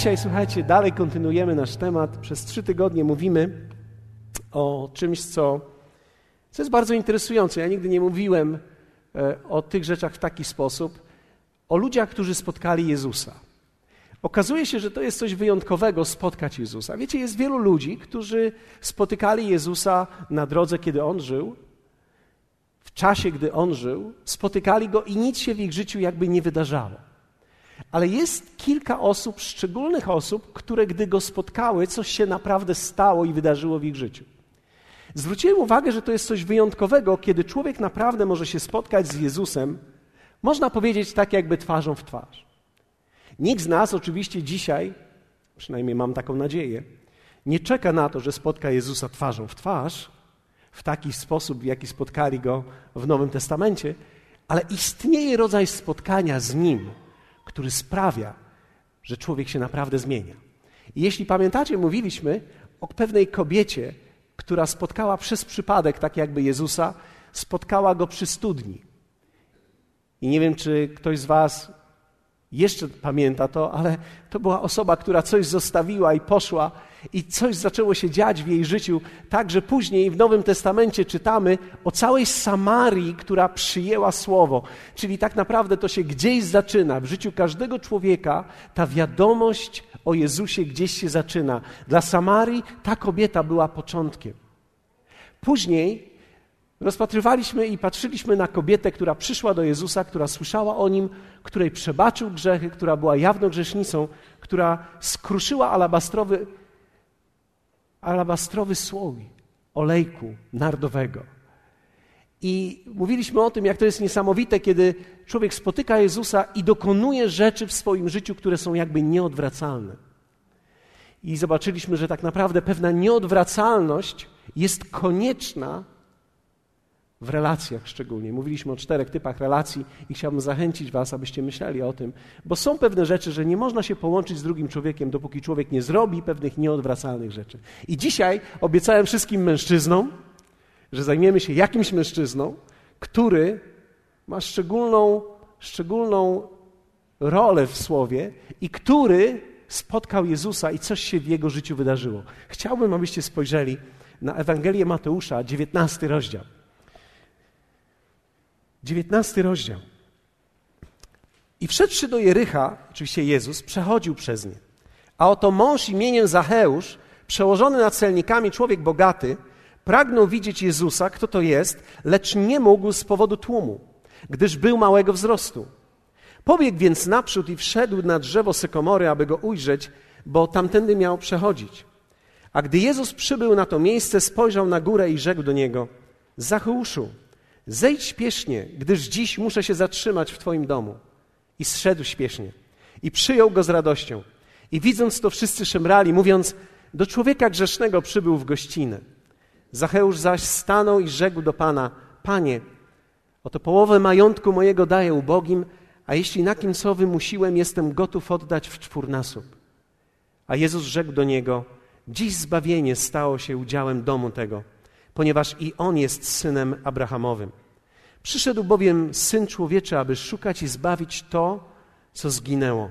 dzisiaj, słuchajcie, dalej kontynuujemy nasz temat. Przez trzy tygodnie mówimy o czymś, co, co jest bardzo interesujące. Ja nigdy nie mówiłem e, o tych rzeczach w taki sposób. O ludziach, którzy spotkali Jezusa. Okazuje się, że to jest coś wyjątkowego spotkać Jezusa. Wiecie, jest wielu ludzi, którzy spotykali Jezusa na drodze, kiedy On żył, w czasie, gdy On żył, spotykali Go i nic się w ich życiu jakby nie wydarzało. Ale jest kilka osób, szczególnych osób, które gdy Go spotkały, coś się naprawdę stało i wydarzyło w ich życiu. Zwróciłem uwagę, że to jest coś wyjątkowego, kiedy człowiek naprawdę może się spotkać z Jezusem, można powiedzieć tak jakby twarzą w twarz. Nikt z nas oczywiście dzisiaj, przynajmniej mam taką nadzieję, nie czeka na to, że spotka Jezusa twarzą w twarz, w taki sposób, w jaki spotkali go w Nowym Testamencie, ale istnieje rodzaj spotkania z Nim, który sprawia, że człowiek się naprawdę zmienia. I jeśli pamiętacie, mówiliśmy o pewnej kobiecie, która spotkała przez przypadek, tak jakby Jezusa, spotkała go przy studni. I nie wiem, czy ktoś z Was jeszcze pamięta to, ale to była osoba, która coś zostawiła i poszła, i coś zaczęło się dziać w jej życiu, tak że później w Nowym Testamencie czytamy o całej Samarii, która przyjęła słowo. Czyli tak naprawdę to się gdzieś zaczyna. W życiu każdego człowieka ta wiadomość o Jezusie gdzieś się zaczyna. Dla Samarii ta kobieta była początkiem. Później Rozpatrywaliśmy i patrzyliśmy na kobietę, która przyszła do Jezusa, która słyszała o nim, której przebaczył grzechy, która była jawną grzesznicą, która skruszyła alabastrowy, alabastrowy słój olejku nardowego. I mówiliśmy o tym, jak to jest niesamowite, kiedy człowiek spotyka Jezusa i dokonuje rzeczy w swoim życiu, które są jakby nieodwracalne. I zobaczyliśmy, że tak naprawdę pewna nieodwracalność jest konieczna w relacjach szczególnie. Mówiliśmy o czterech typach relacji i chciałbym zachęcić Was, abyście myśleli o tym, bo są pewne rzeczy, że nie można się połączyć z drugim człowiekiem, dopóki człowiek nie zrobi pewnych nieodwracalnych rzeczy. I dzisiaj obiecałem wszystkim mężczyznom, że zajmiemy się jakimś mężczyzną, który ma szczególną, szczególną rolę w słowie i który spotkał Jezusa i coś się w jego życiu wydarzyło. Chciałbym, abyście spojrzeli na Ewangelię Mateusza, 19 rozdział. 19 rozdział. I wszedłszy do Jericha, oczywiście Jezus, przechodził przez nie. A oto mąż imieniem Zacheusz, przełożony nad celnikami człowiek bogaty, pragnął widzieć Jezusa, kto to jest, lecz nie mógł z powodu tłumu, gdyż był małego wzrostu. Pobiegł więc naprzód i wszedł na drzewo sykomory, aby go ujrzeć, bo tamtędy miał przechodzić. A gdy Jezus przybył na to miejsce, spojrzał na górę i rzekł do niego: Zacheuszu, Zejdź śpiesznie, gdyż dziś muszę się zatrzymać w Twoim domu. I zszedł śpiesznie. I przyjął go z radością. I widząc to, wszyscy szemrali, mówiąc: Do człowieka grzesznego przybył w gościnę. Zacheusz zaś stanął i rzekł do pana: Panie, oto połowę majątku mojego daję ubogim, a jeśli na kim co wymusiłem, jestem gotów oddać w czwórnasób. A Jezus rzekł do niego: Dziś zbawienie stało się udziałem domu tego ponieważ i on jest synem Abrahamowym. Przyszedł bowiem syn człowieczy, aby szukać i zbawić to, co zginęło.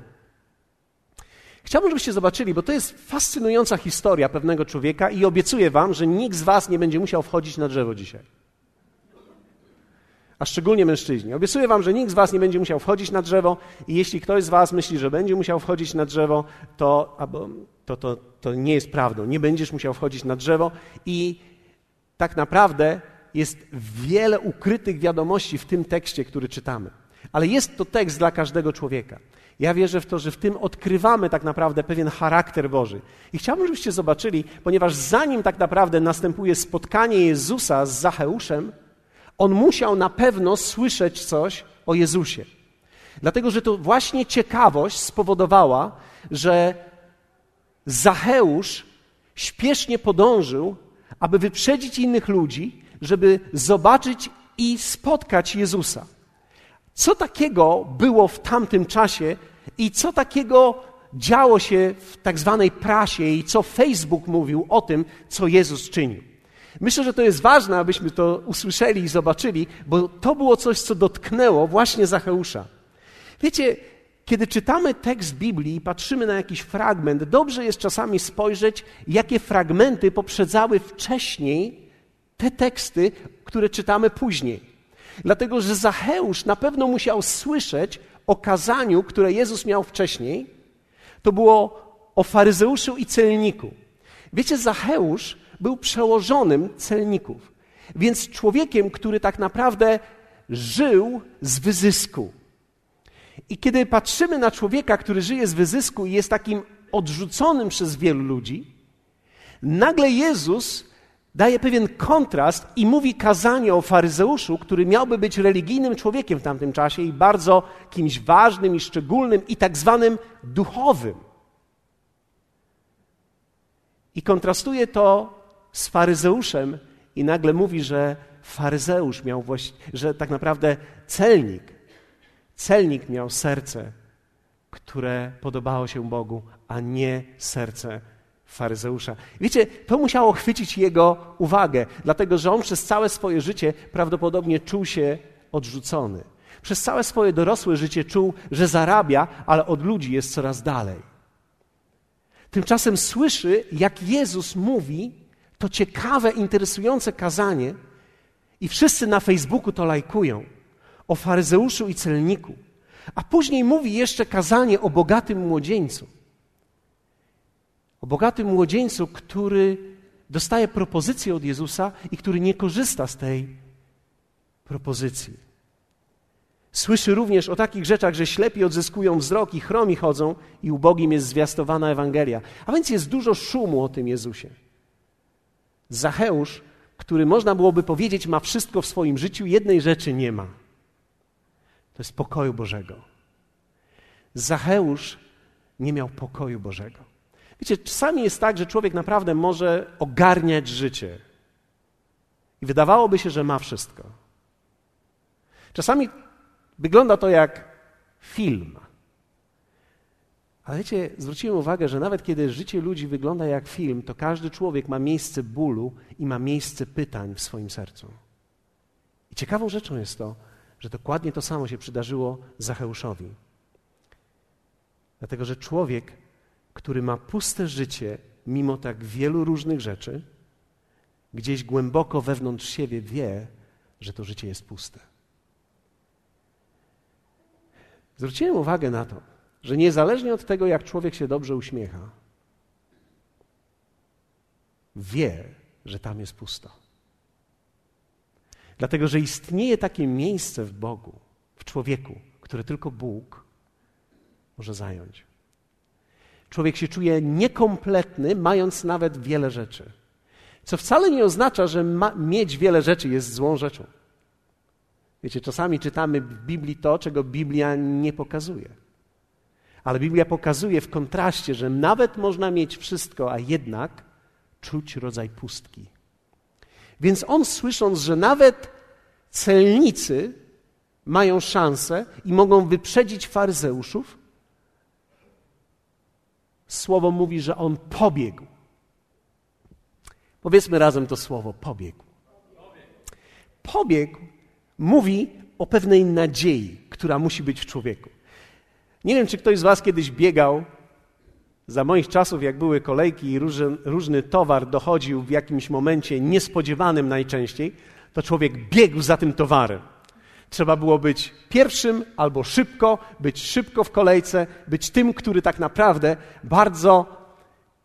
Chciałbym, żebyście zobaczyli, bo to jest fascynująca historia pewnego człowieka i obiecuję wam, że nikt z was nie będzie musiał wchodzić na drzewo dzisiaj. A szczególnie mężczyźni. Obiecuję wam, że nikt z was nie będzie musiał wchodzić na drzewo i jeśli ktoś z was myśli, że będzie musiał wchodzić na drzewo, to, to, to, to nie jest prawdą. Nie będziesz musiał wchodzić na drzewo i tak naprawdę jest wiele ukrytych wiadomości w tym tekście, który czytamy. Ale jest to tekst dla każdego człowieka. Ja wierzę w to, że w tym odkrywamy tak naprawdę pewien charakter Boży. I chciałbym, żebyście zobaczyli, ponieważ zanim tak naprawdę następuje spotkanie Jezusa z Zacheuszem, on musiał na pewno słyszeć coś o Jezusie. Dlatego, że to właśnie ciekawość spowodowała, że Zacheusz śpiesznie podążył aby wyprzedzić innych ludzi, żeby zobaczyć i spotkać Jezusa. Co takiego było w tamtym czasie i co takiego działo się w tak zwanej prasie i co Facebook mówił o tym, co Jezus czynił. Myślę, że to jest ważne, abyśmy to usłyszeli i zobaczyli, bo to było coś, co dotknęło właśnie Zacheusza. Wiecie, Kiedy czytamy tekst Biblii i patrzymy na jakiś fragment, dobrze jest czasami spojrzeć, jakie fragmenty poprzedzały wcześniej te teksty, które czytamy później. Dlatego, że Zacheusz na pewno musiał słyszeć o kazaniu, które Jezus miał wcześniej. To było o faryzeuszu i celniku. Wiecie, Zacheusz był przełożonym celników, więc człowiekiem, który tak naprawdę żył z wyzysku. I kiedy patrzymy na człowieka, który żyje z wyzysku i jest takim odrzuconym przez wielu ludzi, nagle Jezus daje pewien kontrast i mówi kazanie o faryzeuszu, który miałby być religijnym człowiekiem w tamtym czasie i bardzo kimś ważnym i szczególnym i tak zwanym duchowym. I kontrastuje to z faryzeuszem i nagle mówi, że faryzeusz miał właściwie, że tak naprawdę celnik, celnik miał serce, które podobało się Bogu, a nie serce faryzeusza. Wiecie, to musiało chwycić jego uwagę, dlatego że on przez całe swoje życie prawdopodobnie czuł się odrzucony. Przez całe swoje dorosłe życie czuł, że zarabia, ale od ludzi jest coraz dalej. Tymczasem słyszy, jak Jezus mówi to ciekawe, interesujące kazanie i wszyscy na Facebooku to lajkują o faryzeuszu i celniku. A później mówi jeszcze kazanie o bogatym młodzieńcu. O bogatym młodzieńcu, który dostaje propozycję od Jezusa i który nie korzysta z tej propozycji. Słyszy również o takich rzeczach, że ślepi odzyskują wzrok i chromi chodzą i ubogim jest zwiastowana Ewangelia. A więc jest dużo szumu o tym Jezusie. Zacheusz, który można byłoby powiedzieć ma wszystko w swoim życiu, jednej rzeczy nie ma. To jest pokoju Bożego. Zacheusz nie miał pokoju Bożego. Wiecie, czasami jest tak, że człowiek naprawdę może ogarniać życie. I wydawałoby się, że ma wszystko. Czasami wygląda to jak film. Ale wiecie, zwróciłem uwagę, że nawet kiedy życie ludzi wygląda jak film, to każdy człowiek ma miejsce bólu i ma miejsce pytań w swoim sercu. I ciekawą rzeczą jest to, że dokładnie to samo się przydarzyło Zacheuszowi. Dlatego, że człowiek który ma puste życie, mimo tak wielu różnych rzeczy, gdzieś głęboko wewnątrz siebie wie, że to życie jest puste. Zwróciłem uwagę na to, że niezależnie od tego, jak człowiek się dobrze uśmiecha, wie, że tam jest pusto. Dlatego, że istnieje takie miejsce w Bogu, w człowieku, które tylko Bóg może zająć. Człowiek się czuje niekompletny, mając nawet wiele rzeczy. Co wcale nie oznacza, że ma, mieć wiele rzeczy jest złą rzeczą. Wiecie, czasami czytamy w Biblii to, czego Biblia nie pokazuje. Ale Biblia pokazuje w kontraście, że nawet można mieć wszystko, a jednak czuć rodzaj pustki. Więc on słysząc, że nawet celnicy mają szansę i mogą wyprzedzić faryzeuszów, słowo mówi, że on pobiegł. Powiedzmy razem to słowo pobiegł. Pobiegł mówi o pewnej nadziei, która musi być w człowieku. Nie wiem, czy ktoś z Was kiedyś biegał. Za moich czasów, jak były kolejki i różny, różny towar dochodził w jakimś momencie niespodziewanym najczęściej, to człowiek biegł za tym towarem. Trzeba było być pierwszym albo szybko, być szybko w kolejce, być tym, który tak naprawdę bardzo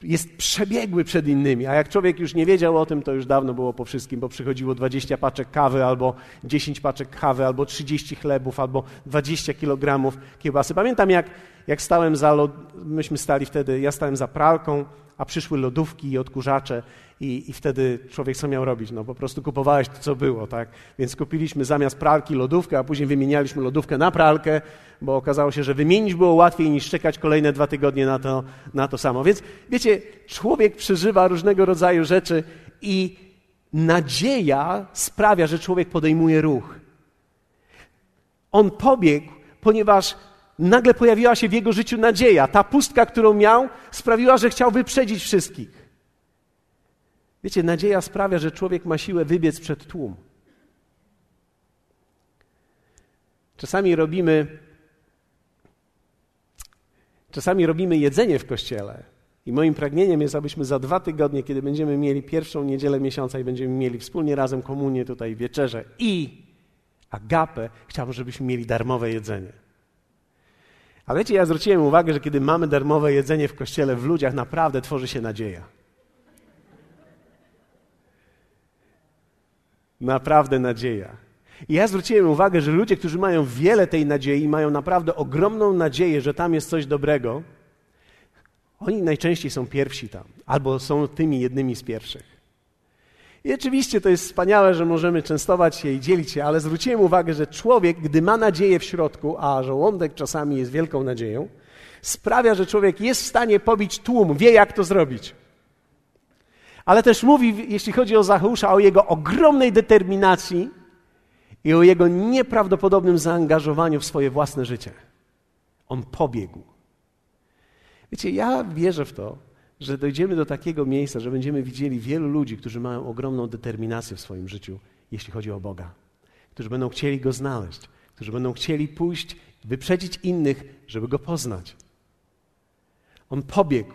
jest przebiegły przed innymi. A jak człowiek już nie wiedział o tym, to już dawno było po wszystkim, bo przychodziło 20 paczek kawy, albo 10 paczek kawy, albo 30 chlebów, albo 20 kilogramów kiełbasy. Pamiętam, jak, jak stałem za, lod... myśmy stali wtedy, ja stałem za pralką, a przyszły lodówki i odkurzacze i, i wtedy człowiek co miał robić? No po prostu kupowałeś to, co było, tak? Więc kupiliśmy zamiast pralki lodówkę, a później wymienialiśmy lodówkę na pralkę, bo okazało się, że wymienić było łatwiej niż czekać kolejne dwa tygodnie na to, na to samo. Więc wiecie, człowiek przeżywa różnego rodzaju rzeczy i nadzieja sprawia, że człowiek podejmuje ruch. On pobiegł, ponieważ nagle pojawiła się w jego życiu nadzieja. Ta pustka, którą miał, sprawiła, że chciał wyprzedzić wszystkich. Wiecie, nadzieja sprawia, że człowiek ma siłę wybiec przed tłum. Czasami robimy Czasami robimy jedzenie w kościele i moim pragnieniem jest, abyśmy za dwa tygodnie, kiedy będziemy mieli pierwszą niedzielę miesiąca i będziemy mieli wspólnie razem komunię tutaj, wieczerze i agapę, chciałbym, żebyśmy mieli darmowe jedzenie. Ale wiecie, ja zwróciłem uwagę, że kiedy mamy darmowe jedzenie w kościele, w ludziach naprawdę tworzy się nadzieja. Naprawdę nadzieja. I ja zwróciłem uwagę, że ludzie, którzy mają wiele tej nadziei, mają naprawdę ogromną nadzieję, że tam jest coś dobrego, oni najczęściej są pierwsi tam, albo są tymi jednymi z pierwszych. I oczywiście to jest wspaniałe, że możemy częstować się i dzielić się, ale zwróciłem uwagę, że człowiek, gdy ma nadzieję w środku, a żołądek czasami jest wielką nadzieją, sprawia, że człowiek jest w stanie pobić tłum, wie jak to zrobić. Ale też mówi, jeśli chodzi o Zacheusza, o jego ogromnej determinacji i o jego nieprawdopodobnym zaangażowaniu w swoje własne życie. On pobiegł. Wiecie, ja wierzę w to, że dojdziemy do takiego miejsca, że będziemy widzieli wielu ludzi, którzy mają ogromną determinację w swoim życiu, jeśli chodzi o Boga, którzy będą chcieli Go znaleźć, którzy będą chcieli pójść, wyprzedzić innych, żeby Go poznać. On pobiegł.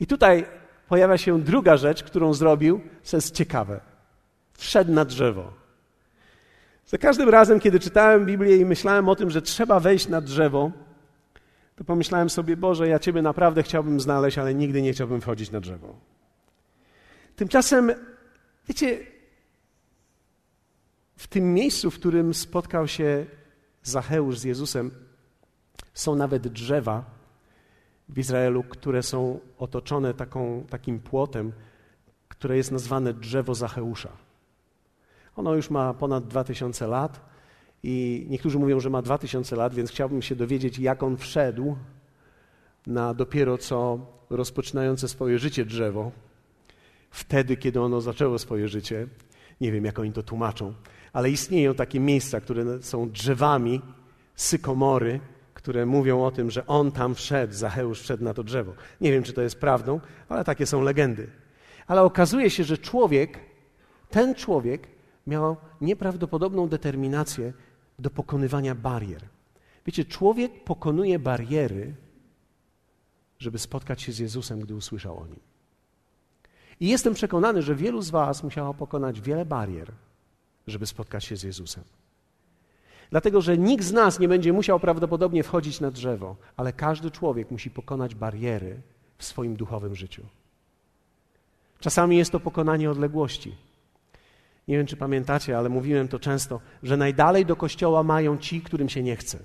I tutaj pojawia się druga rzecz, którą zrobił, co jest ciekawe. Wszedł na drzewo. Za każdym razem, kiedy czytałem Biblię i myślałem o tym, że trzeba wejść na drzewo, to pomyślałem sobie, Boże, ja Ciebie naprawdę chciałbym znaleźć, ale nigdy nie chciałbym wchodzić na drzewo. Tymczasem, wiecie, w tym miejscu, w którym spotkał się Zacheusz z Jezusem, są nawet drzewa w Izraelu, które są otoczone taką, takim płotem, które jest nazwane drzewo Zacheusza. Ono już ma ponad 2000 lat i niektórzy mówią, że ma 2000 lat, więc chciałbym się dowiedzieć, jak on wszedł na dopiero co rozpoczynające swoje życie drzewo, wtedy, kiedy ono zaczęło swoje życie. Nie wiem, jak oni to tłumaczą, ale istnieją takie miejsca, które są drzewami, sykomory, które mówią o tym, że on tam wszedł, Zacheusz wszedł na to drzewo. Nie wiem, czy to jest prawdą, ale takie są legendy. Ale okazuje się, że człowiek, ten człowiek miał nieprawdopodobną determinację do pokonywania barier. Wiecie, człowiek pokonuje bariery, żeby spotkać się z Jezusem, gdy usłyszał o nim. I jestem przekonany, że wielu z Was musiało pokonać wiele barier, żeby spotkać się z Jezusem. Dlatego, że nikt z nas nie będzie musiał prawdopodobnie wchodzić na drzewo, ale każdy człowiek musi pokonać bariery w swoim duchowym życiu. Czasami jest to pokonanie odległości. Nie wiem, czy pamiętacie, ale mówiłem to często, że najdalej do kościoła mają ci, którym się nie chce.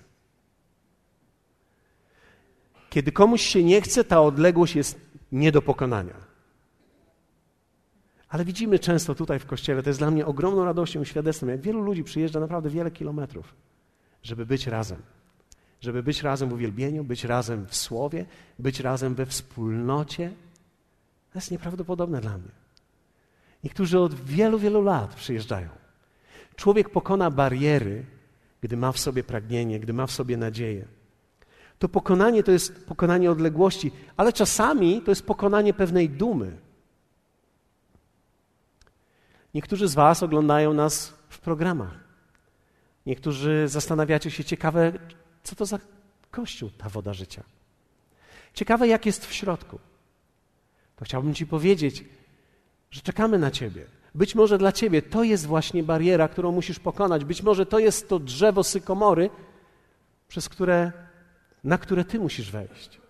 Kiedy komuś się nie chce, ta odległość jest nie do pokonania. Ale widzimy często tutaj w kościele, to jest dla mnie ogromną radością i świadectwem, jak wielu ludzi przyjeżdża naprawdę wiele kilometrów, żeby być razem. Żeby być razem w uwielbieniu, być razem w słowie, być razem we wspólnocie. To jest nieprawdopodobne dla mnie. Niektórzy od wielu, wielu lat przyjeżdżają. Człowiek pokona bariery, gdy ma w sobie pragnienie, gdy ma w sobie nadzieję. To pokonanie to jest pokonanie odległości, ale czasami to jest pokonanie pewnej dumy. Niektórzy z Was oglądają nas w programach. Niektórzy zastanawiacie się, ciekawe, co to za kościół, ta woda życia. Ciekawe, jak jest w środku. To chciałbym Ci powiedzieć, że czekamy na Ciebie. Być może dla Ciebie to jest właśnie bariera, którą musisz pokonać. Być może to jest to drzewo sykomory, przez które, na które Ty musisz wejść.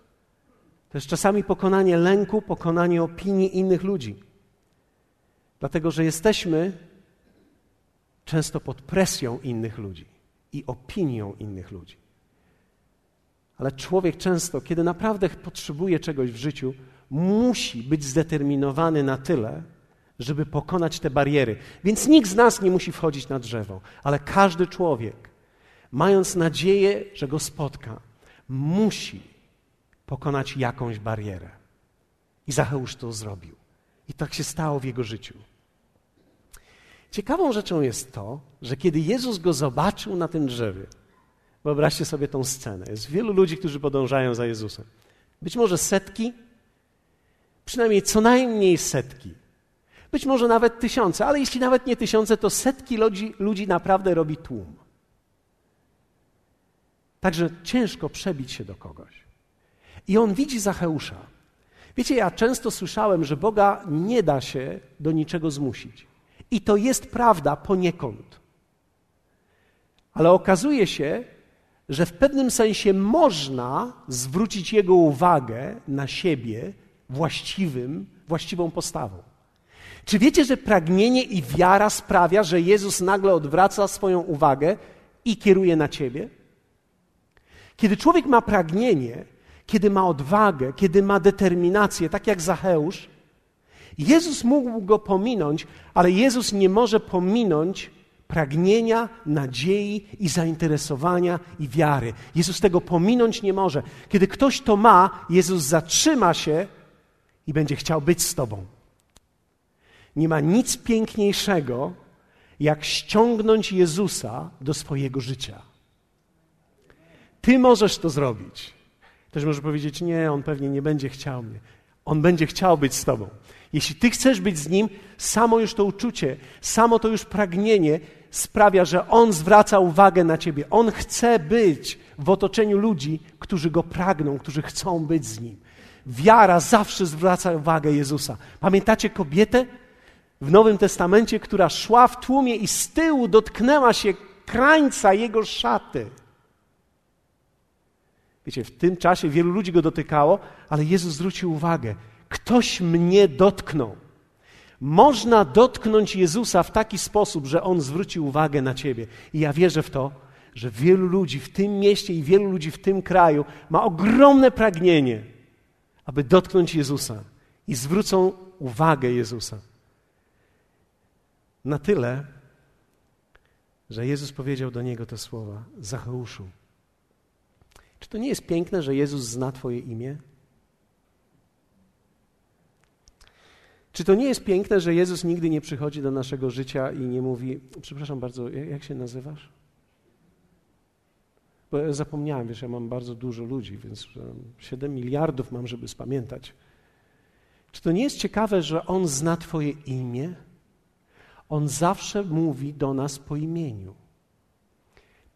To jest czasami pokonanie lęku, pokonanie opinii innych ludzi. Dlatego, że jesteśmy często pod presją innych ludzi i opinią innych ludzi. Ale człowiek często, kiedy naprawdę potrzebuje czegoś w życiu, musi być zdeterminowany na tyle, żeby pokonać te bariery. Więc nikt z nas nie musi wchodzić na drzewo, ale każdy człowiek, mając nadzieję, że go spotka, musi pokonać jakąś barierę. I Zacheusz to zrobił. I tak się stało w jego życiu. Ciekawą rzeczą jest to, że kiedy Jezus go zobaczył na tym drzewie, wyobraźcie sobie tą scenę. Jest wielu ludzi, którzy podążają za Jezusem. Być może setki, przynajmniej co najmniej setki. Być może nawet tysiące, ale jeśli nawet nie tysiące, to setki ludzi, ludzi naprawdę robi tłum. Także ciężko przebić się do kogoś. I on widzi Zacheusza. Wiecie, ja często słyszałem, że Boga nie da się do niczego zmusić. I to jest prawda poniekąd. Ale okazuje się, że w pewnym sensie można zwrócić Jego uwagę na siebie właściwym, właściwą postawą. Czy wiecie, że pragnienie i wiara sprawia, że Jezus nagle odwraca swoją uwagę i kieruje na ciebie? Kiedy człowiek ma pragnienie, kiedy ma odwagę, kiedy ma determinację, tak jak Zacheusz, Jezus mógł go pominąć, ale Jezus nie może pominąć pragnienia, nadziei i zainteresowania i wiary. Jezus tego pominąć nie może. Kiedy ktoś to ma, Jezus zatrzyma się i będzie chciał być z Tobą. Nie ma nic piękniejszego, jak ściągnąć Jezusa do swojego życia. Ty możesz to zrobić. Ktoś może powiedzieć: Nie, on pewnie nie będzie chciał mnie. On będzie chciał być z Tobą. Jeśli Ty chcesz być z Nim, samo już to uczucie, samo to już pragnienie sprawia, że On zwraca uwagę na Ciebie. On chce być w otoczeniu ludzi, którzy Go pragną, którzy chcą być z Nim. Wiara zawsze zwraca uwagę Jezusa. Pamiętacie kobietę w Nowym Testamencie, która szła w tłumie i z tyłu dotknęła się krańca Jego szaty. Wiecie, w tym czasie wielu ludzi go dotykało, ale Jezus zwrócił uwagę: ktoś mnie dotknął. Można dotknąć Jezusa w taki sposób, że On zwróci uwagę na ciebie. I ja wierzę w to, że wielu ludzi w tym mieście i wielu ludzi w tym kraju ma ogromne pragnienie, aby dotknąć Jezusa i zwrócą uwagę Jezusa. Na tyle, że Jezus powiedział do niego te słowa: Zacheuszu, czy to nie jest piękne, że Jezus zna Twoje imię? Czy to nie jest piękne, że Jezus nigdy nie przychodzi do naszego życia i nie mówi, przepraszam bardzo, jak się nazywasz? Bo ja zapomniałem, wiesz, ja mam bardzo dużo ludzi, więc 7 miliardów mam, żeby spamiętać. Czy to nie jest ciekawe, że On zna Twoje imię? On zawsze mówi do nas po imieniu.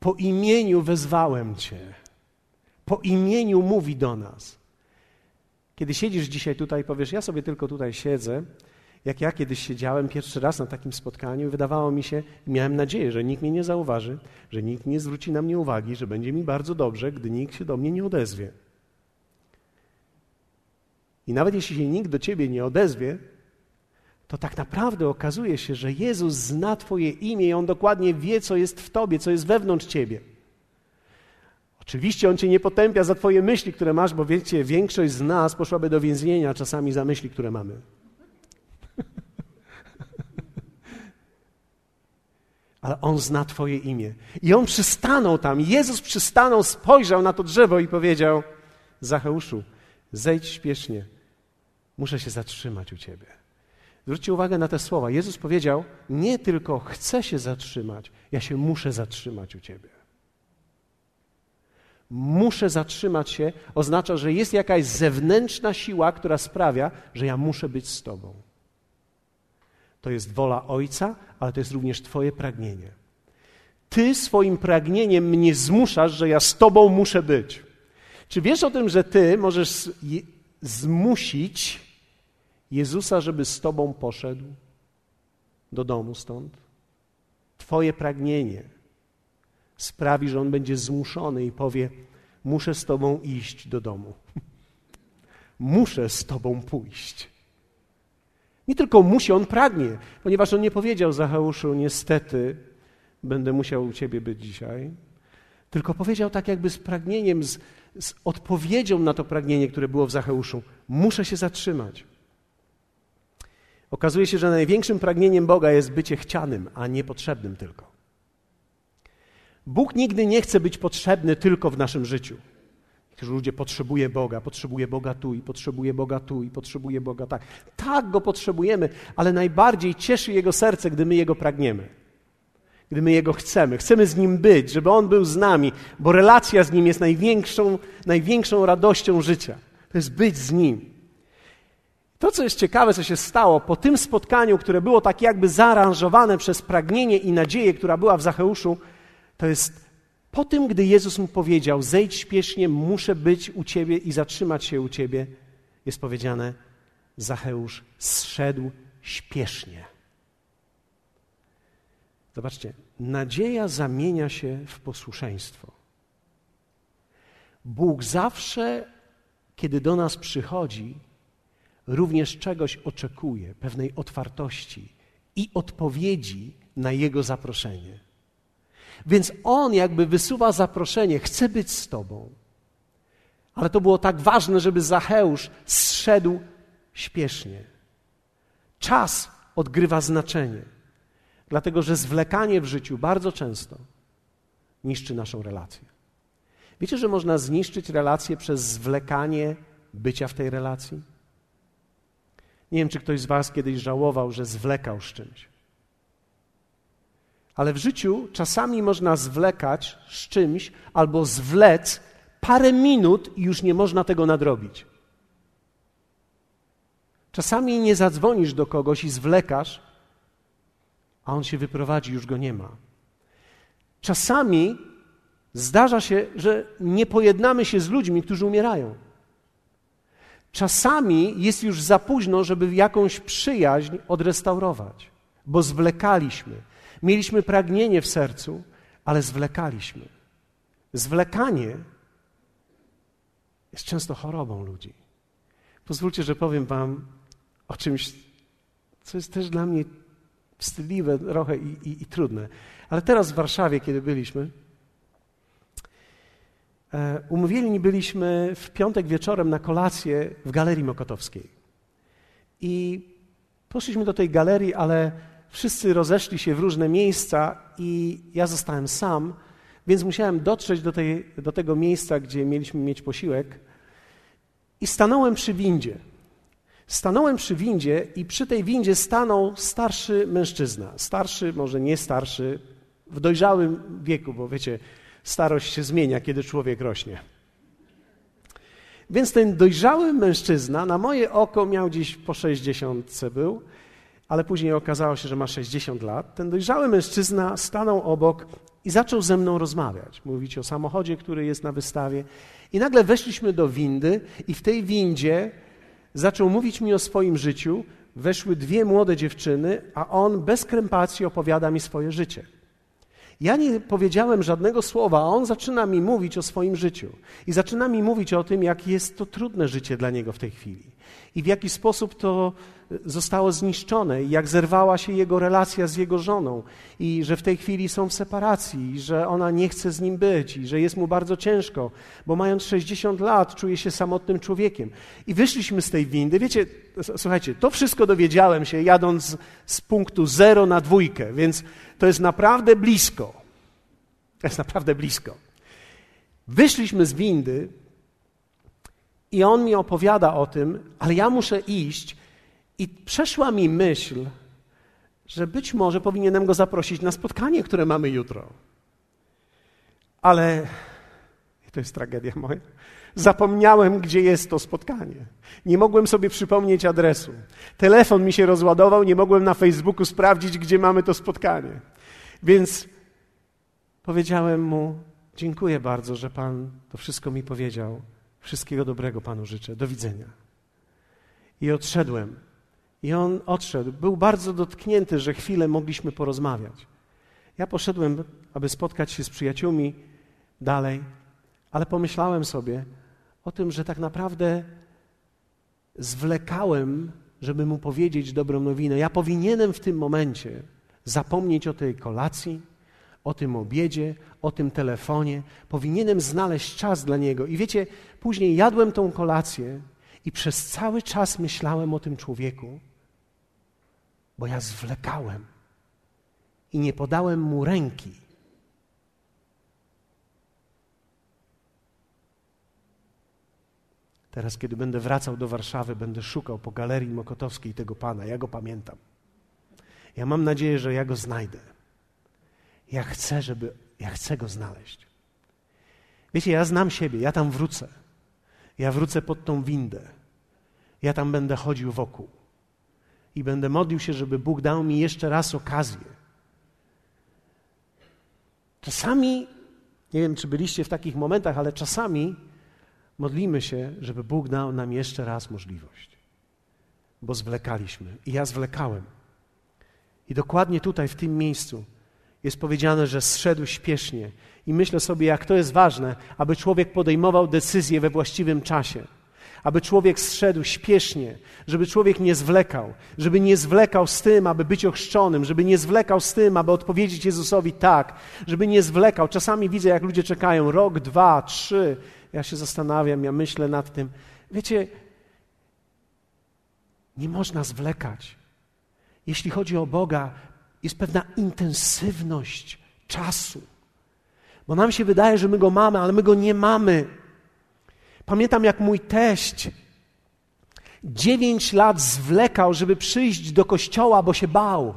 Po imieniu wezwałem Cię po imieniu mówi do nas. Kiedy siedzisz dzisiaj tutaj powiesz, ja sobie tylko tutaj siedzę, jak ja kiedyś siedziałem pierwszy raz na takim spotkaniu, wydawało mi się, miałem nadzieję, że nikt mnie nie zauważy, że nikt nie zwróci na mnie uwagi, że będzie mi bardzo dobrze, gdy nikt się do mnie nie odezwie. I nawet jeśli się nikt do ciebie nie odezwie, to tak naprawdę okazuje się, że Jezus zna Twoje imię i On dokładnie wie, co jest w Tobie, co jest wewnątrz Ciebie. Oczywiście On cię nie potępia za twoje myśli, które masz, bo wiecie, większość z nas poszłaby do więzienia czasami za myśli, które mamy. Ale On zna twoje imię. I On przystanął tam. Jezus przystanął, spojrzał na to drzewo i powiedział Zacheuszu, zejdź śpiesznie. Muszę się zatrzymać u ciebie. Zwróćcie uwagę na te słowa. Jezus powiedział, nie tylko chcę się zatrzymać, ja się muszę zatrzymać u ciebie muszę zatrzymać się, oznacza, że jest jakaś zewnętrzna siła, która sprawia, że ja muszę być z Tobą. To jest wola Ojca, ale to jest również Twoje pragnienie. Ty swoim pragnieniem mnie zmuszasz, że ja z Tobą muszę być. Czy wiesz o tym, że Ty możesz zmusić Jezusa, żeby z Tobą poszedł do domu stąd? Twoje pragnienie sprawi, że on będzie zmuszony i powie: Muszę z tobą iść do domu. Muszę z tobą pójść. Nie tylko musi, on pragnie, ponieważ on nie powiedział Zacheuszu, niestety będę musiał u ciebie być dzisiaj, tylko powiedział tak jakby z pragnieniem, z, z odpowiedzią na to pragnienie, które było w Zacheuszu. Muszę się zatrzymać. Okazuje się, że największym pragnieniem Boga jest bycie chcianym, a nie potrzebnym tylko. Bóg nigdy nie chce być potrzebny tylko w naszym życiu. Niektórzy ludzie potrzebuje Boga, potrzebuje Boga tu i potrzebuje Boga tu i potrzebuje Boga tak. Tak go potrzebujemy, ale najbardziej cieszy Jego serce, gdy my Jego pragniemy. Gdy my Jego chcemy. Chcemy z Nim być, żeby On był z nami, bo relacja z Nim jest największą, największą radością życia. To jest być z Nim. To, co jest ciekawe, co się stało po tym spotkaniu, które było tak jakby zaaranżowane przez pragnienie i nadzieję, która była w Zacheuszu, to jest Po tym, gdy Jezus mu powiedział: Zejdź śpiesznie, muszę być u ciebie i zatrzymać się u ciebie, jest powiedziane: Zacheusz zszedł śpiesznie. Zobaczcie, nadzieja zamienia się w posłuszeństwo. Bóg zawsze, kiedy do nas przychodzi, również czegoś oczekuje, pewnej otwartości i odpowiedzi na Jego zaproszenie. Więc On jakby wysuwa zaproszenie, chce być z Tobą. Ale to było tak ważne, żeby Zacheusz zszedł śpiesznie. Czas odgrywa znaczenie, dlatego że zwlekanie w życiu bardzo często niszczy naszą relację. Wiecie, że można zniszczyć relację przez zwlekanie bycia w tej relacji? Nie wiem, czy ktoś z Was kiedyś żałował, że zwlekał z czymś. Ale w życiu czasami można zwlekać z czymś albo zwlec parę minut i już nie można tego nadrobić. Czasami nie zadzwonisz do kogoś i zwlekasz, a on się wyprowadzi, już go nie ma. Czasami zdarza się, że nie pojednamy się z ludźmi, którzy umierają. Czasami jest już za późno, żeby jakąś przyjaźń odrestaurować, bo zwlekaliśmy. Mieliśmy pragnienie w sercu, ale zwlekaliśmy. Zwlekanie jest często chorobą ludzi. Pozwólcie, że powiem Wam o czymś, co jest też dla mnie wstydliwe trochę i, i, i trudne. Ale teraz w Warszawie, kiedy byliśmy, umówieni byliśmy w piątek wieczorem na kolację w Galerii Mokotowskiej. I poszliśmy do tej galerii, ale wszyscy rozeszli się w różne miejsca i ja zostałem sam, więc musiałem dotrzeć do, tej, do tego miejsca, gdzie mieliśmy mieć posiłek i stanąłem przy windzie. Stanąłem przy windzie i przy tej windzie stanął starszy mężczyzna. Starszy, może nie starszy, w dojrzałym wieku, bo wiecie, starość się zmienia, kiedy człowiek rośnie. Więc ten dojrzały mężczyzna na moje oko miał gdzieś po 60 był, ale później okazało się, że ma 60 lat. Ten dojrzały mężczyzna stanął obok i zaczął ze mną rozmawiać. Mówić o samochodzie, który jest na wystawie. I nagle weszliśmy do windy i w tej windzie zaczął mówić mi o swoim życiu. Weszły dwie młode dziewczyny, a on bez krępacji opowiada mi swoje życie. Ja nie powiedziałem żadnego słowa, a on zaczyna mi mówić o swoim życiu. I zaczyna mi mówić o tym, jak jest to trudne życie dla niego w tej chwili. I w jaki sposób to zostało zniszczone i jak zerwała się jego relacja z jego żoną i że w tej chwili są w separacji i że ona nie chce z nim być i że jest mu bardzo ciężko, bo mając 60 lat czuje się samotnym człowiekiem. I wyszliśmy z tej windy. Wiecie, słuchajcie, to wszystko dowiedziałem się jadąc z punktu zero na dwójkę, więc to jest naprawdę blisko. To jest naprawdę blisko. Wyszliśmy z windy i on mi opowiada o tym, ale ja muszę iść, i przeszła mi myśl, że być może powinienem go zaprosić na spotkanie, które mamy jutro. Ale to jest tragedia moja. Zapomniałem, gdzie jest to spotkanie. Nie mogłem sobie przypomnieć adresu. Telefon mi się rozładował, nie mogłem na Facebooku sprawdzić, gdzie mamy to spotkanie. Więc powiedziałem mu: Dziękuję bardzo, że Pan to wszystko mi powiedział. Wszystkiego dobrego Panu życzę. Do widzenia. I odszedłem. I on odszedł. Był bardzo dotknięty, że chwilę mogliśmy porozmawiać. Ja poszedłem, aby spotkać się z przyjaciółmi dalej, ale pomyślałem sobie o tym, że tak naprawdę zwlekałem, żeby mu powiedzieć dobrą nowinę. Ja powinienem w tym momencie zapomnieć o tej kolacji, o tym obiedzie, o tym telefonie. Powinienem znaleźć czas dla niego. I wiecie, później jadłem tą kolację i przez cały czas myślałem o tym człowieku, bo ja zwlekałem i nie podałem mu ręki. Teraz, kiedy będę wracał do Warszawy, będę szukał po galerii Mokotowskiej tego pana. Ja go pamiętam. Ja mam nadzieję, że ja go znajdę. Ja chcę, żeby, ja chcę go znaleźć. Wiecie, ja znam siebie, ja tam wrócę. Ja wrócę pod tą windę. Ja tam będę chodził wokół i będę modlił się, żeby Bóg dał mi jeszcze raz okazję. Czasami Nie wiem, czy byliście w takich momentach, ale czasami modlimy się, żeby Bóg dał nam jeszcze raz możliwość, bo zwlekaliśmy. I ja zwlekałem. I dokładnie tutaj, w tym miejscu, jest powiedziane, że zszedł śpiesznie. I myślę sobie, jak to jest ważne, aby człowiek podejmował decyzje we właściwym czasie aby człowiek zszedł śpiesznie, żeby człowiek nie zwlekał, żeby nie zwlekał z tym, aby być ochrzczonym, żeby nie zwlekał z tym, aby odpowiedzieć Jezusowi tak, żeby nie zwlekał. Czasami widzę, jak ludzie czekają rok, dwa, trzy. Ja się zastanawiam, ja myślę nad tym. Wiecie, nie można zwlekać. Jeśli chodzi o Boga, jest pewna intensywność czasu. Bo nam się wydaje, że my go mamy, ale my go nie mamy. Pamiętam, jak mój teść dziewięć lat zwlekał, żeby przyjść do kościoła, bo się bał.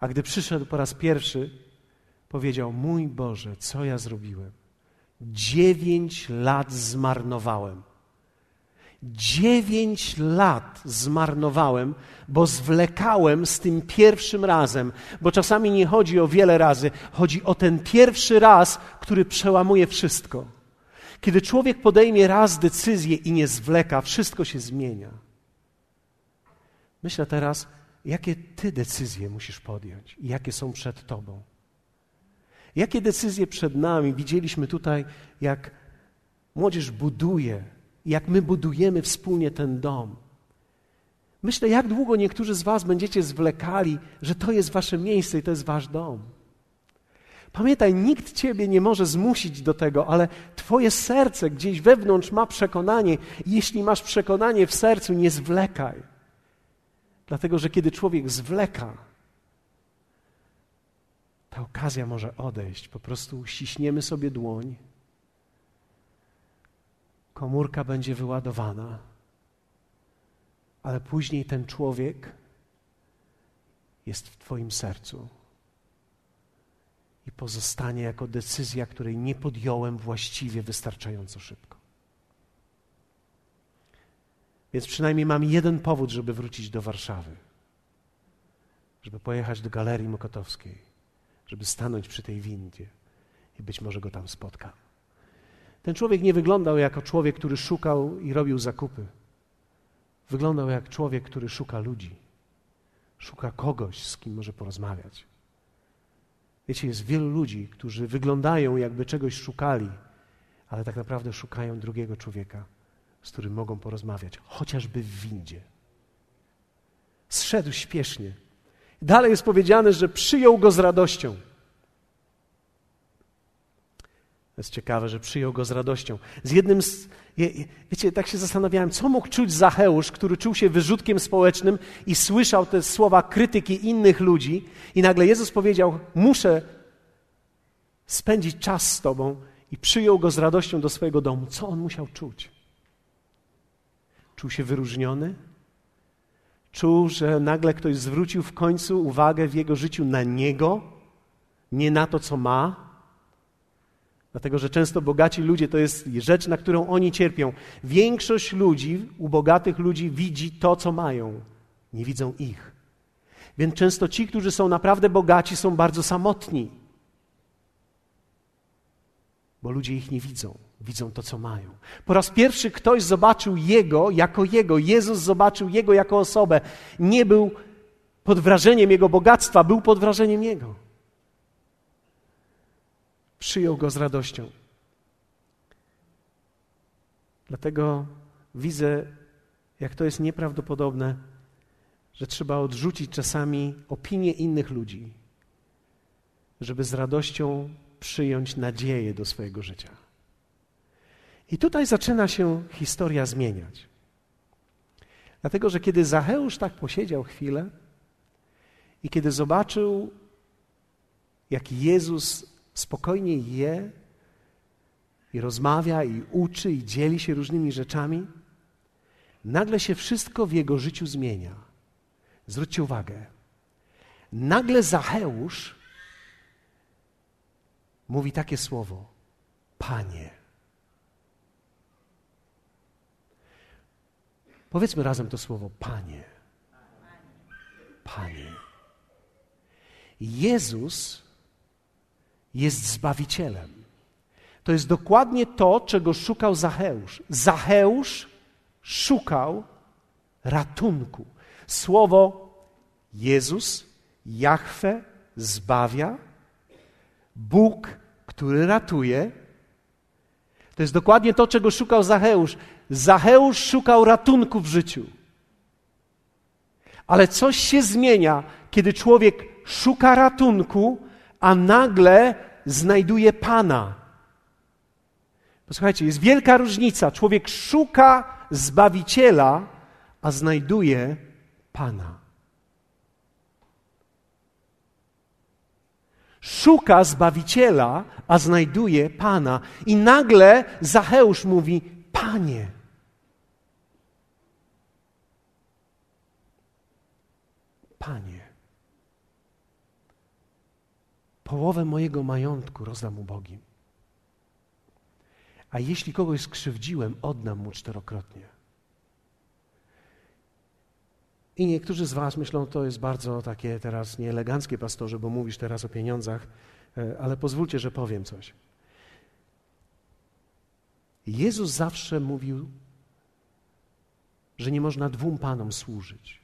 A gdy przyszedł po raz pierwszy, powiedział: Mój Boże, co ja zrobiłem? Dziewięć lat zmarnowałem. Dziewięć lat zmarnowałem, bo zwlekałem z tym pierwszym razem, bo czasami nie chodzi o wiele razy, chodzi o ten pierwszy raz, który przełamuje wszystko. Kiedy człowiek podejmie raz decyzję i nie zwleka, wszystko się zmienia. Myślę teraz, jakie ty decyzje musisz podjąć i jakie są przed tobą. Jakie decyzje przed nami? Widzieliśmy tutaj, jak młodzież buduje jak my budujemy wspólnie ten dom. Myślę, jak długo niektórzy z Was będziecie zwlekali, że to jest Wasze miejsce i to jest Wasz dom. Pamiętaj, nikt Ciebie nie może zmusić do tego, ale Twoje serce gdzieś wewnątrz ma przekonanie. Jeśli masz przekonanie w sercu, nie zwlekaj. Dlatego, że kiedy człowiek zwleka, ta okazja może odejść. Po prostu ściśniemy sobie dłoń. Komórka będzie wyładowana, ale później ten człowiek jest w Twoim sercu. I pozostanie jako decyzja, której nie podjąłem właściwie wystarczająco szybko. Więc przynajmniej mam jeden powód, żeby wrócić do Warszawy, żeby pojechać do Galerii Mokotowskiej, żeby stanąć przy tej windzie i być może go tam spotkam. Ten człowiek nie wyglądał jako człowiek, który szukał i robił zakupy. Wyglądał jak człowiek, który szuka ludzi. Szuka kogoś, z kim może porozmawiać. Wiecie, jest wielu ludzi, którzy wyglądają, jakby czegoś szukali, ale tak naprawdę szukają drugiego człowieka, z którym mogą porozmawiać, chociażby w windzie. Zszedł śpiesznie. Dalej jest powiedziane, że przyjął go z radością. To jest ciekawe, że przyjął go z radością. Z jednym z. Wiecie, tak się zastanawiałem, co mógł czuć Zacheusz, który czuł się wyrzutkiem społecznym i słyszał te słowa krytyki innych ludzi, i nagle Jezus powiedział: Muszę spędzić czas z Tobą, i przyjął go z radością do swojego domu. Co on musiał czuć? Czuł się wyróżniony? Czuł, że nagle ktoś zwrócił w końcu uwagę w jego życiu na niego, nie na to, co ma, Dlatego, że często bogaci ludzie to jest rzecz, na którą oni cierpią. Większość ludzi, u bogatych ludzi, widzi to, co mają, nie widzą ich. Więc często ci, którzy są naprawdę bogaci, są bardzo samotni, bo ludzie ich nie widzą, widzą to, co mają. Po raz pierwszy ktoś zobaczył Jego jako Jego. Jezus zobaczył Jego jako osobę. Nie był pod wrażeniem Jego bogactwa, był pod wrażeniem Jego przyjął go z radością. Dlatego widzę, jak to jest nieprawdopodobne, że trzeba odrzucić czasami opinie innych ludzi, żeby z radością przyjąć nadzieję do swojego życia. I tutaj zaczyna się historia zmieniać. Dlatego, że kiedy Zacheusz tak posiedział chwilę i kiedy zobaczył, jak Jezus spokojnie je i rozmawia, i uczy, i dzieli się różnymi rzeczami, nagle się wszystko w jego życiu zmienia. Zwróćcie uwagę. Nagle Zacheusz mówi takie słowo: Panie. Powiedzmy razem to słowo: Panie. Panie. Jezus jest Zbawicielem. To jest dokładnie to, czego szukał Zacheusz. Zacheusz szukał ratunku. Słowo Jezus, Jahwe zbawia, Bóg, który ratuje. To jest dokładnie to, czego szukał Zacheusz. Zacheusz szukał ratunku w życiu. Ale coś się zmienia, kiedy człowiek szuka ratunku, a nagle znajduje Pana. Posłuchajcie, jest wielka różnica. Człowiek szuka Zbawiciela, a znajduje Pana. Szuka Zbawiciela, a znajduje Pana. I nagle Zacheusz mówi: Panie. Panie. Połowę mojego majątku rozdam ubogim. A jeśli kogoś skrzywdziłem, oddam mu czterokrotnie. I niektórzy z Was myślą, to jest bardzo takie teraz nieeleganckie, pastorze, bo mówisz teraz o pieniądzach, e, ale pozwólcie, że powiem coś. Jezus zawsze mówił, że nie można dwóm panom służyć.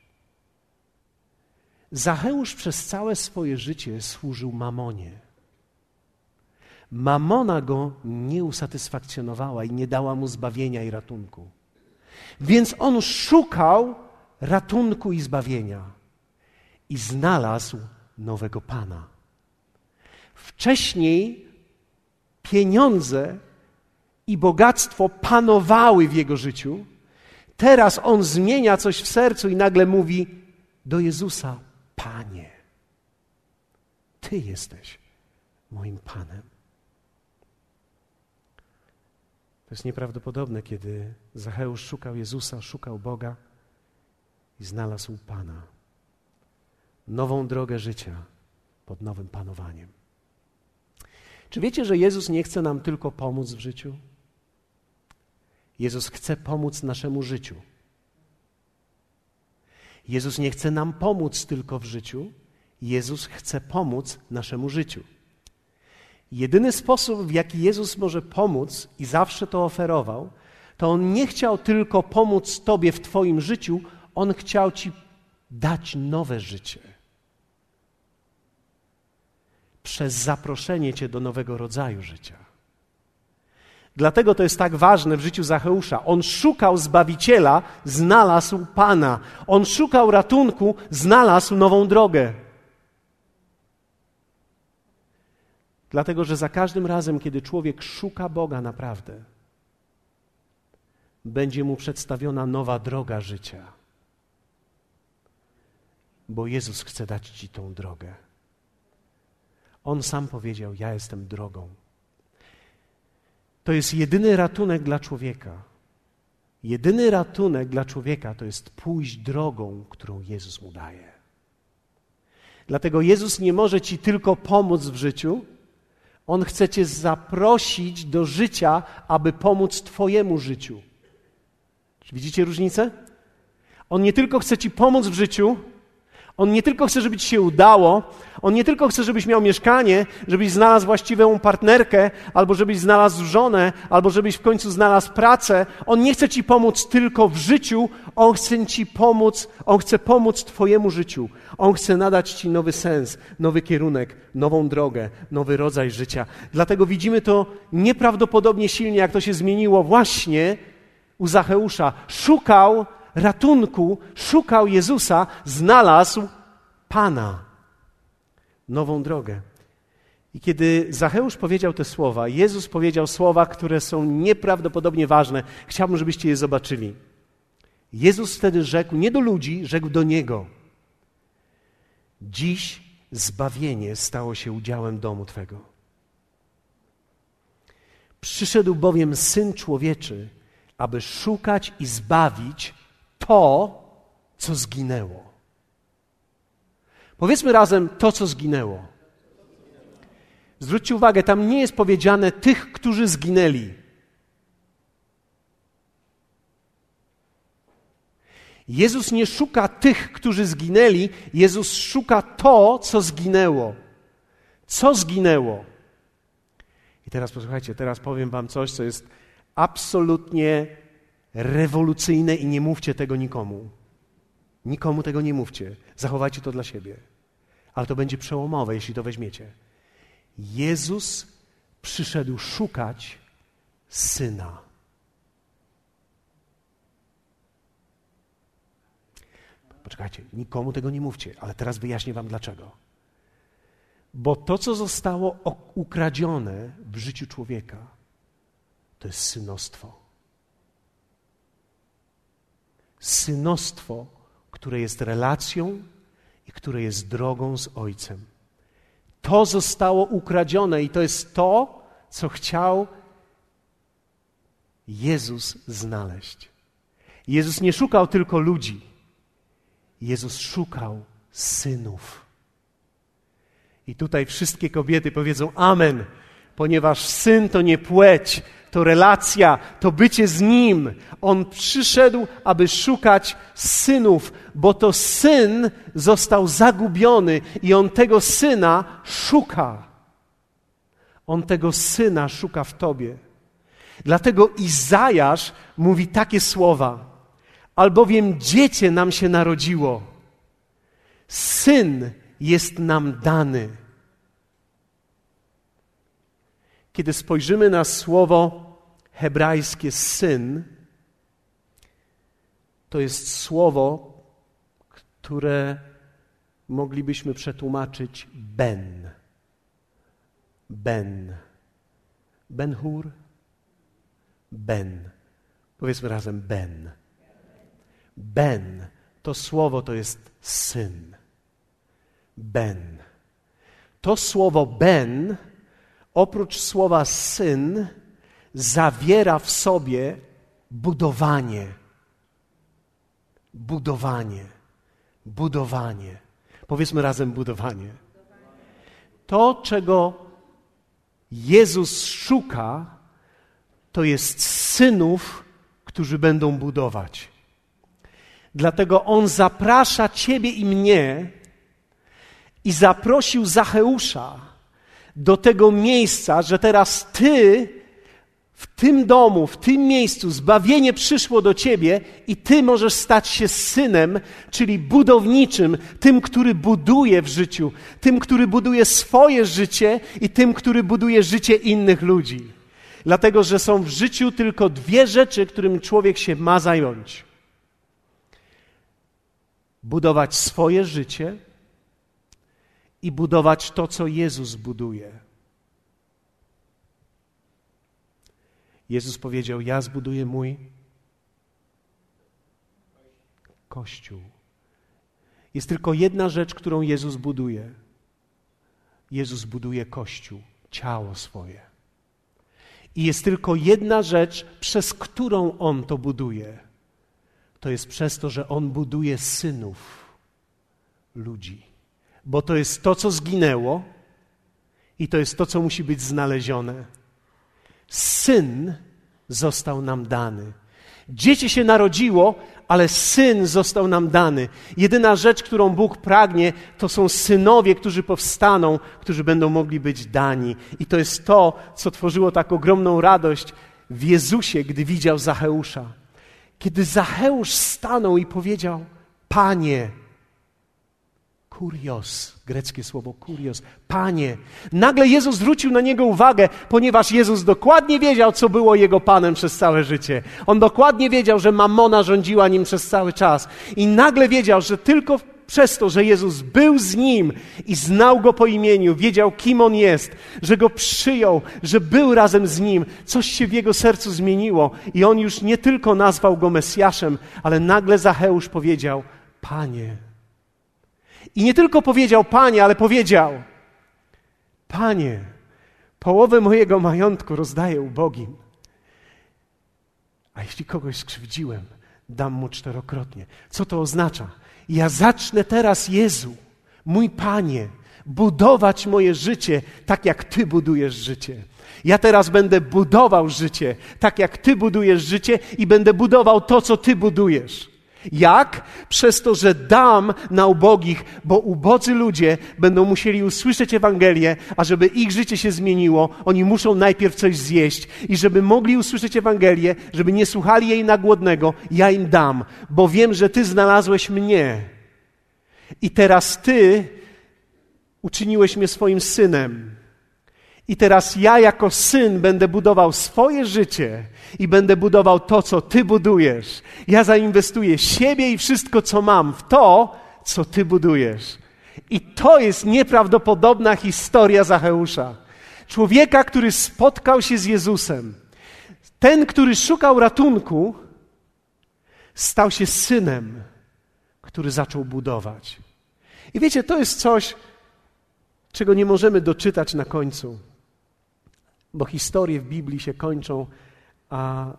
Zacheusz przez całe swoje życie służył mamonie. Mamona go nie usatysfakcjonowała i nie dała mu zbawienia i ratunku. Więc on szukał ratunku i zbawienia i znalazł nowego Pana. Wcześniej pieniądze i bogactwo panowały w jego życiu. Teraz on zmienia coś w sercu i nagle mówi do Jezusa: Panie, Ty jesteś moim Panem. To jest nieprawdopodobne, kiedy Zacheusz szukał Jezusa, szukał Boga i znalazł Pana. Nową drogę życia pod nowym panowaniem. Czy wiecie, że Jezus nie chce nam tylko pomóc w życiu? Jezus chce pomóc naszemu życiu. Jezus nie chce nam pomóc tylko w życiu, Jezus chce pomóc naszemu życiu. Jedyny sposób, w jaki Jezus może pomóc i zawsze to oferował, to On nie chciał tylko pomóc Tobie w Twoim życiu, On chciał Ci dać nowe życie. Przez zaproszenie Cię do nowego rodzaju życia. Dlatego to jest tak ważne w życiu Zacheusza. On szukał Zbawiciela, znalazł Pana. On szukał ratunku, znalazł nową drogę. Dlatego, że za każdym razem, kiedy człowiek szuka Boga naprawdę, będzie mu przedstawiona nowa droga życia. Bo Jezus chce dać Ci tą drogę. On sam powiedział: Ja jestem drogą. To jest jedyny ratunek dla człowieka. Jedyny ratunek dla człowieka to jest pójść drogą, którą Jezus mu daje. Dlatego Jezus nie może Ci tylko pomóc w życiu, on chce Cię zaprosić do życia, aby pomóc Twojemu życiu. Czy widzicie różnicę? On nie tylko chce Ci pomóc w życiu, on nie tylko chce, żeby ci się udało, on nie tylko chce, żebyś miał mieszkanie, żebyś znalazł właściwą partnerkę, albo żebyś znalazł żonę, albo żebyś w końcu znalazł pracę. On nie chce ci pomóc tylko w życiu, on chce ci pomóc, on chce pomóc twojemu życiu. On chce nadać ci nowy sens, nowy kierunek, nową drogę, nowy rodzaj życia. Dlatego widzimy to nieprawdopodobnie silnie, jak to się zmieniło właśnie u Zacheusza. Szukał ratunku, szukał Jezusa, znalazł Pana, nową drogę. I kiedy Zacheusz powiedział te słowa, Jezus powiedział słowa, które są nieprawdopodobnie ważne. Chciałbym, żebyście je zobaczyli. Jezus wtedy rzekł nie do ludzi, rzekł do Niego. Dziś zbawienie stało się udziałem domu Twego. Przyszedł bowiem Syn Człowieczy, aby szukać i zbawić to, co zginęło. Powiedzmy razem to, co zginęło. Zwróćcie uwagę, tam nie jest powiedziane tych, którzy zginęli. Jezus nie szuka tych, którzy zginęli, Jezus szuka to, co zginęło. Co zginęło? I teraz posłuchajcie, teraz powiem Wam coś, co jest absolutnie rewolucyjne i nie mówcie tego nikomu. Nikomu tego nie mówcie. Zachowajcie to dla siebie. Ale to będzie przełomowe, jeśli to weźmiecie. Jezus przyszedł szukać syna. Poczekajcie, nikomu tego nie mówcie, ale teraz wyjaśnię Wam dlaczego. Bo to, co zostało ukradzione w życiu człowieka, to jest synostwo. Synostwo, które jest relacją i które jest drogą z Ojcem. To zostało ukradzione i to jest to, co chciał Jezus znaleźć. Jezus nie szukał tylko ludzi. Jezus szukał synów. I tutaj wszystkie kobiety powiedzą Amen, ponieważ syn to nie płeć, to relacja, to bycie z nim. On przyszedł, aby szukać synów, bo to syn został zagubiony i on tego syna szuka. On tego syna szuka w tobie. Dlatego Izajasz mówi takie słowa: Albowiem dziecię nam się narodziło, syn jest nam dany. Kiedy spojrzymy na słowo hebrajskie syn, to jest słowo, które moglibyśmy przetłumaczyć ben. Ben. Ben-hur? Ben. Powiedzmy razem Ben. Ben. To słowo to jest syn. Ben. To słowo Ben, oprócz słowa syn, zawiera w sobie budowanie. Budowanie. Budowanie. Powiedzmy razem budowanie. To, czego Jezus szuka, to jest synów, którzy będą budować. Dlatego On zaprasza Ciebie i mnie i zaprosił Zacheusza do tego miejsca, że teraz Ty w tym domu, w tym miejscu zbawienie przyszło do Ciebie i Ty możesz stać się synem, czyli budowniczym, tym, który buduje w życiu, tym, który buduje swoje życie i tym, który buduje życie innych ludzi. Dlatego, że są w życiu tylko dwie rzeczy, którym człowiek się ma zająć: budować swoje życie i budować to, co Jezus buduje. Jezus powiedział: Ja zbuduję mój kościół. Jest tylko jedna rzecz, którą Jezus buduje. Jezus buduje kościół, ciało swoje. I jest tylko jedna rzecz, przez którą On to buduje. To jest przez to, że On buduje synów ludzi. Bo to jest to, co zginęło i to jest to, co musi być znalezione. Syn został nam dany. Dziecię się narodziło, ale syn został nam dany. Jedyna rzecz, którą Bóg pragnie, to są synowie, którzy powstaną, którzy będą mogli być dani. I to jest to, co tworzyło tak ogromną radość w Jezusie, gdy widział Zacheusza. Kiedy Zacheusz stanął i powiedział: Panie, Kurios, greckie słowo kurios. Panie. Nagle Jezus zwrócił na niego uwagę, ponieważ Jezus dokładnie wiedział, co było jego panem przez całe życie. On dokładnie wiedział, że mamona rządziła nim przez cały czas. I nagle wiedział, że tylko przez to, że Jezus był z nim i znał go po imieniu, wiedział, kim on jest, że go przyjął, że był razem z nim, coś się w jego sercu zmieniło. I on już nie tylko nazwał go Mesjaszem, ale nagle Zacheusz powiedział: Panie. I nie tylko powiedział Panie, ale powiedział: Panie, połowę mojego majątku rozdaję ubogim. A jeśli kogoś skrzywdziłem, dam mu czterokrotnie. Co to oznacza? Ja zacznę teraz, Jezu, mój Panie, budować moje życie tak, jak Ty budujesz życie. Ja teraz będę budował życie tak, jak Ty budujesz życie i będę budował to, co Ty budujesz. Jak? Przez to, że dam na ubogich, bo ubodzy ludzie będą musieli usłyszeć Ewangelię, a żeby ich życie się zmieniło, oni muszą najpierw coś zjeść. I żeby mogli usłyszeć Ewangelię, żeby nie słuchali jej na głodnego, ja im dam, bo wiem, że Ty znalazłeś mnie. I teraz Ty uczyniłeś mnie swoim synem. I teraz ja, jako syn, będę budował swoje życie i będę budował to, co Ty budujesz. Ja zainwestuję siebie i wszystko, co mam, w to, co Ty budujesz. I to jest nieprawdopodobna historia Zacheusza. Człowieka, który spotkał się z Jezusem. Ten, który szukał ratunku, stał się synem, który zaczął budować. I wiecie, to jest coś, czego nie możemy doczytać na końcu, bo historie w Biblii się kończą, a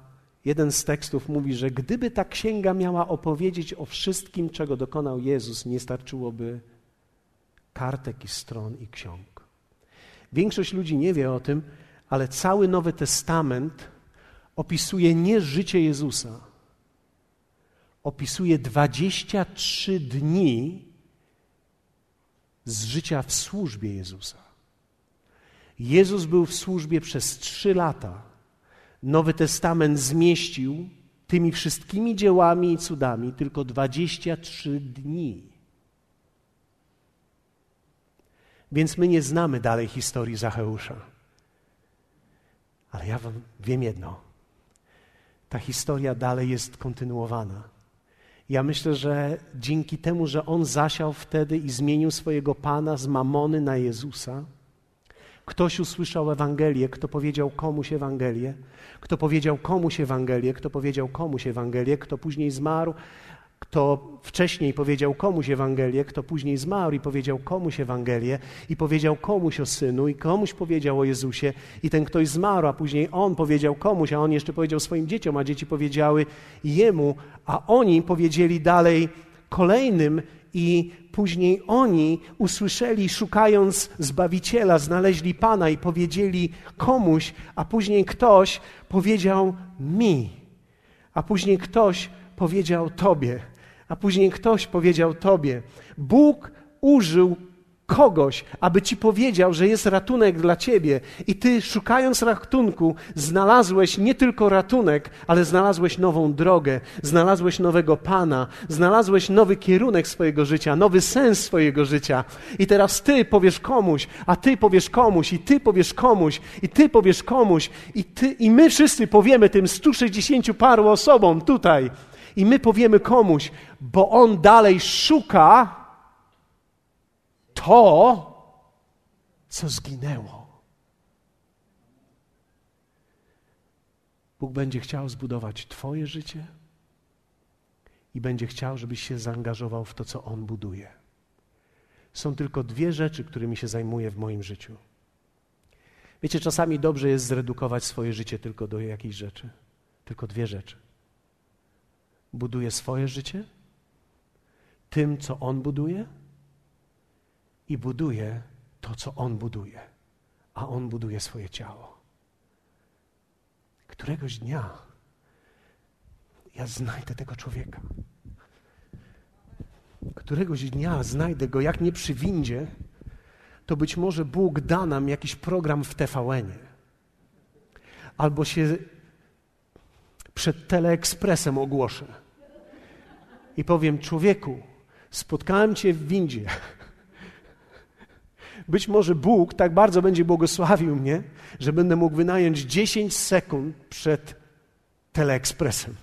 jeden z tekstów mówi, że gdyby ta księga miała opowiedzieć o wszystkim, czego dokonał Jezus, nie starczyłoby kartek i stron i ksiąg. Większość ludzi nie wie o tym, ale cały Nowy Testament opisuje nie życie Jezusa, opisuje 23 dni z życia w służbie Jezusa. Jezus był w służbie przez trzy lata. Nowy Testament zmieścił tymi wszystkimi dziełami i cudami tylko 23 dni. Więc my nie znamy dalej historii Zacheusza. Ale ja wam wiem jedno. Ta historia dalej jest kontynuowana. Ja myślę, że dzięki temu, że on zasiał wtedy i zmienił swojego pana z mamony na Jezusa, ktoś usłyszał Ewangelię, kto powiedział komuś Ewangelię, kto powiedział komuś Ewangelię, kto powiedział komuś Ewangelię, kto później zmarł, kto wcześniej powiedział komuś Ewangelię, kto później zmarł i powiedział komuś Ewangelię i powiedział komuś o Synu i komuś powiedział o Jezusie i ten ktoś zmarł, a później on powiedział komuś, a on jeszcze powiedział swoim dzieciom, a dzieci powiedziały jemu, a oni powiedzieli dalej kolejnym i później oni usłyszeli, szukając Zbawiciela, znaleźli Pana i powiedzieli komuś, a później ktoś powiedział mi, a później ktoś powiedział Tobie, a później ktoś powiedział Tobie. Bóg użył kogoś, aby ci powiedział, że jest ratunek dla ciebie, i ty, szukając ratunku, znalazłeś nie tylko ratunek, ale znalazłeś nową drogę, znalazłeś nowego Pana, znalazłeś nowy kierunek swojego życia, nowy sens swojego życia. I teraz ty powiesz komuś, a ty powiesz komuś, i ty powiesz komuś, i ty powiesz komuś, i ty, i my wszyscy powiemy tym 160 paru osobom tutaj i my powiemy komuś, bo on dalej szuka to, co zginęło. Bóg będzie chciał zbudować Twoje życie i będzie chciał, żebyś się zaangażował w to, co On buduje. Są tylko dwie rzeczy, którymi się zajmuję w moim życiu. Wiecie, czasami dobrze jest zredukować swoje życie tylko do jakiejś rzeczy. Tylko dwie rzeczy buduje swoje życie tym, co On buduje i buduje to, co On buduje, a On buduje swoje ciało. Któregoś dnia ja znajdę tego człowieka. Któregoś dnia znajdę go, jak nie przy windzie, to być może Bóg da nam jakiś program w TVN-ie. Albo się przed teleekspresem ogłoszę i powiem: Człowieku, spotkałem Cię w windzie. Być może Bóg tak bardzo będzie błogosławił mnie, że będę mógł wynająć 10 sekund przed teleekspresem,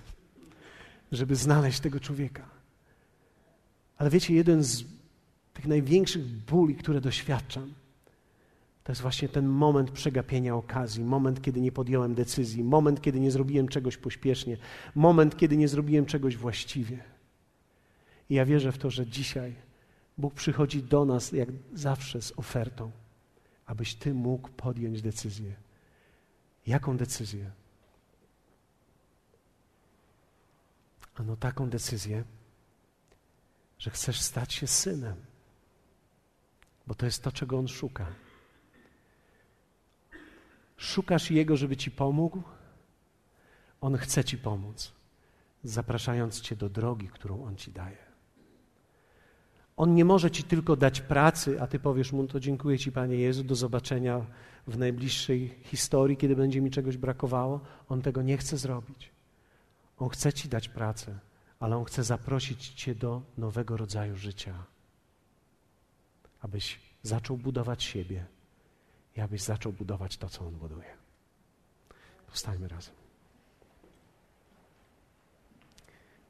żeby znaleźć tego człowieka. Ale wiecie, jeden z tych największych bóli, które doświadczam, to jest właśnie ten moment przegapienia okazji, moment, kiedy nie podjąłem decyzji, moment, kiedy nie zrobiłem czegoś pośpiesznie, moment, kiedy nie zrobiłem czegoś właściwie. I ja wierzę w to, że dzisiaj Bóg przychodzi do nas jak zawsze z ofertą, abyś Ty mógł podjąć decyzję. Jaką decyzję? Ano taką decyzję, że chcesz stać się synem, bo to jest to, czego On szuka. Szukasz Jego, żeby Ci pomógł? On chce Ci pomóc. zapraszając Cię do drogi, którą On Ci daje. On nie może Ci tylko dać pracy, a Ty powiesz Mu, to dziękuję Ci Panie Jezu, do zobaczenia w najbliższej historii, kiedy będzie mi czegoś brakowało. On tego nie chce zrobić. On chce Ci dać pracę, ale On chce zaprosić Cię do nowego rodzaju życia, abyś zaczął budować siebie i abyś zaczął budować to, co On buduje. Powstajmy razem.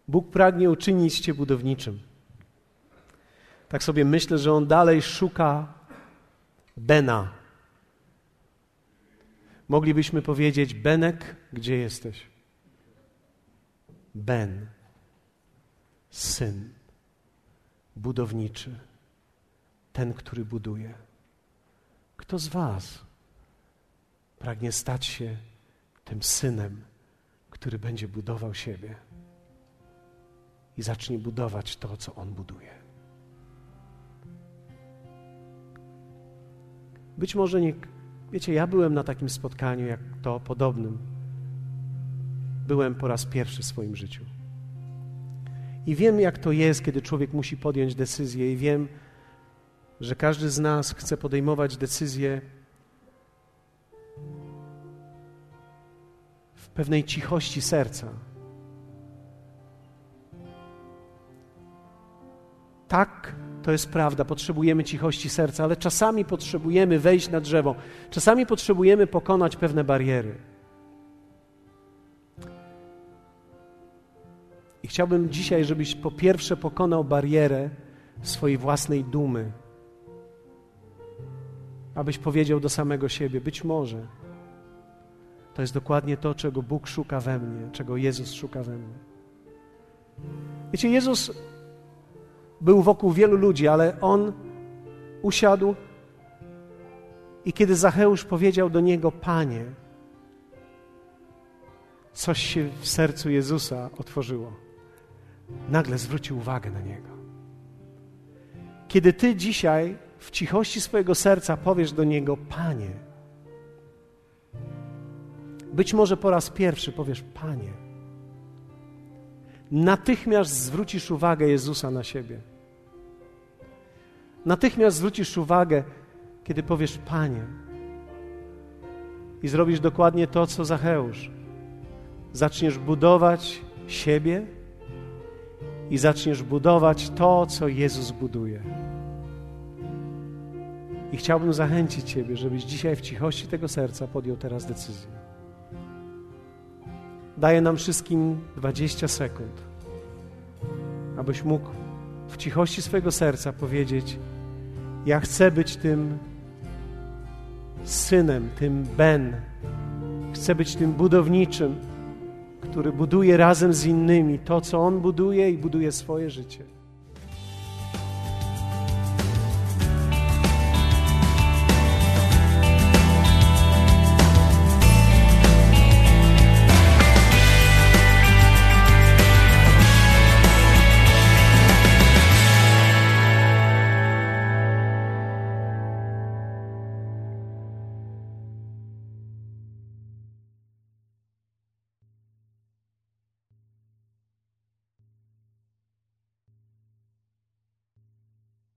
Bóg pragnie uczynić Cię budowniczym. Tak sobie myślę, że On dalej szuka Bena. Moglibyśmy powiedzieć: Benek, gdzie jesteś? Ben, syn, budowniczy, ten, który buduje. Kto z Was pragnie stać się tym synem, który będzie budował siebie i zacznie budować to, co On buduje? Być może nie. Wiecie, ja byłem na takim spotkaniu, jak to podobnym. Byłem po raz pierwszy w swoim życiu. I wiem, jak to jest, kiedy człowiek musi podjąć decyzję, i wiem, że każdy z nas chce podejmować decyzje w pewnej cichości serca. Tak, to jest prawda, potrzebujemy cichości serca, ale czasami potrzebujemy wejść na drzewo, czasami potrzebujemy pokonać pewne bariery. I chciałbym dzisiaj, żebyś po pierwsze pokonał barierę swojej własnej dumy, abyś powiedział do samego siebie: Być może to jest dokładnie to, czego Bóg szuka we mnie, czego Jezus szuka we mnie. Wiecie, Jezus był wokół wielu ludzi, ale on usiadł i kiedy Zacheusz powiedział do niego: Panie, coś się w sercu Jezusa otworzyło. Nagle zwrócił uwagę na niego. Kiedy ty dzisiaj w cichości swojego serca powiesz do niego: Panie, być może po raz pierwszy powiesz: Panie natychmiast zwrócisz uwagę Jezusa na siebie. Natychmiast zwrócisz uwagę, kiedy powiesz Panie. I zrobisz dokładnie to, co Zacheusz. Zaczniesz budować siebie i zaczniesz budować to, co Jezus buduje. I chciałbym zachęcić Ciebie, żebyś dzisiaj w cichości tego serca podjął teraz decyzję daje nam wszystkim 20 sekund, abyś mógł w cichości swojego serca powiedzieć: Ja chcę być tym synem, tym Ben. Chcę być tym budowniczym, który buduje razem z innymi to, co on buduje i buduje swoje życie.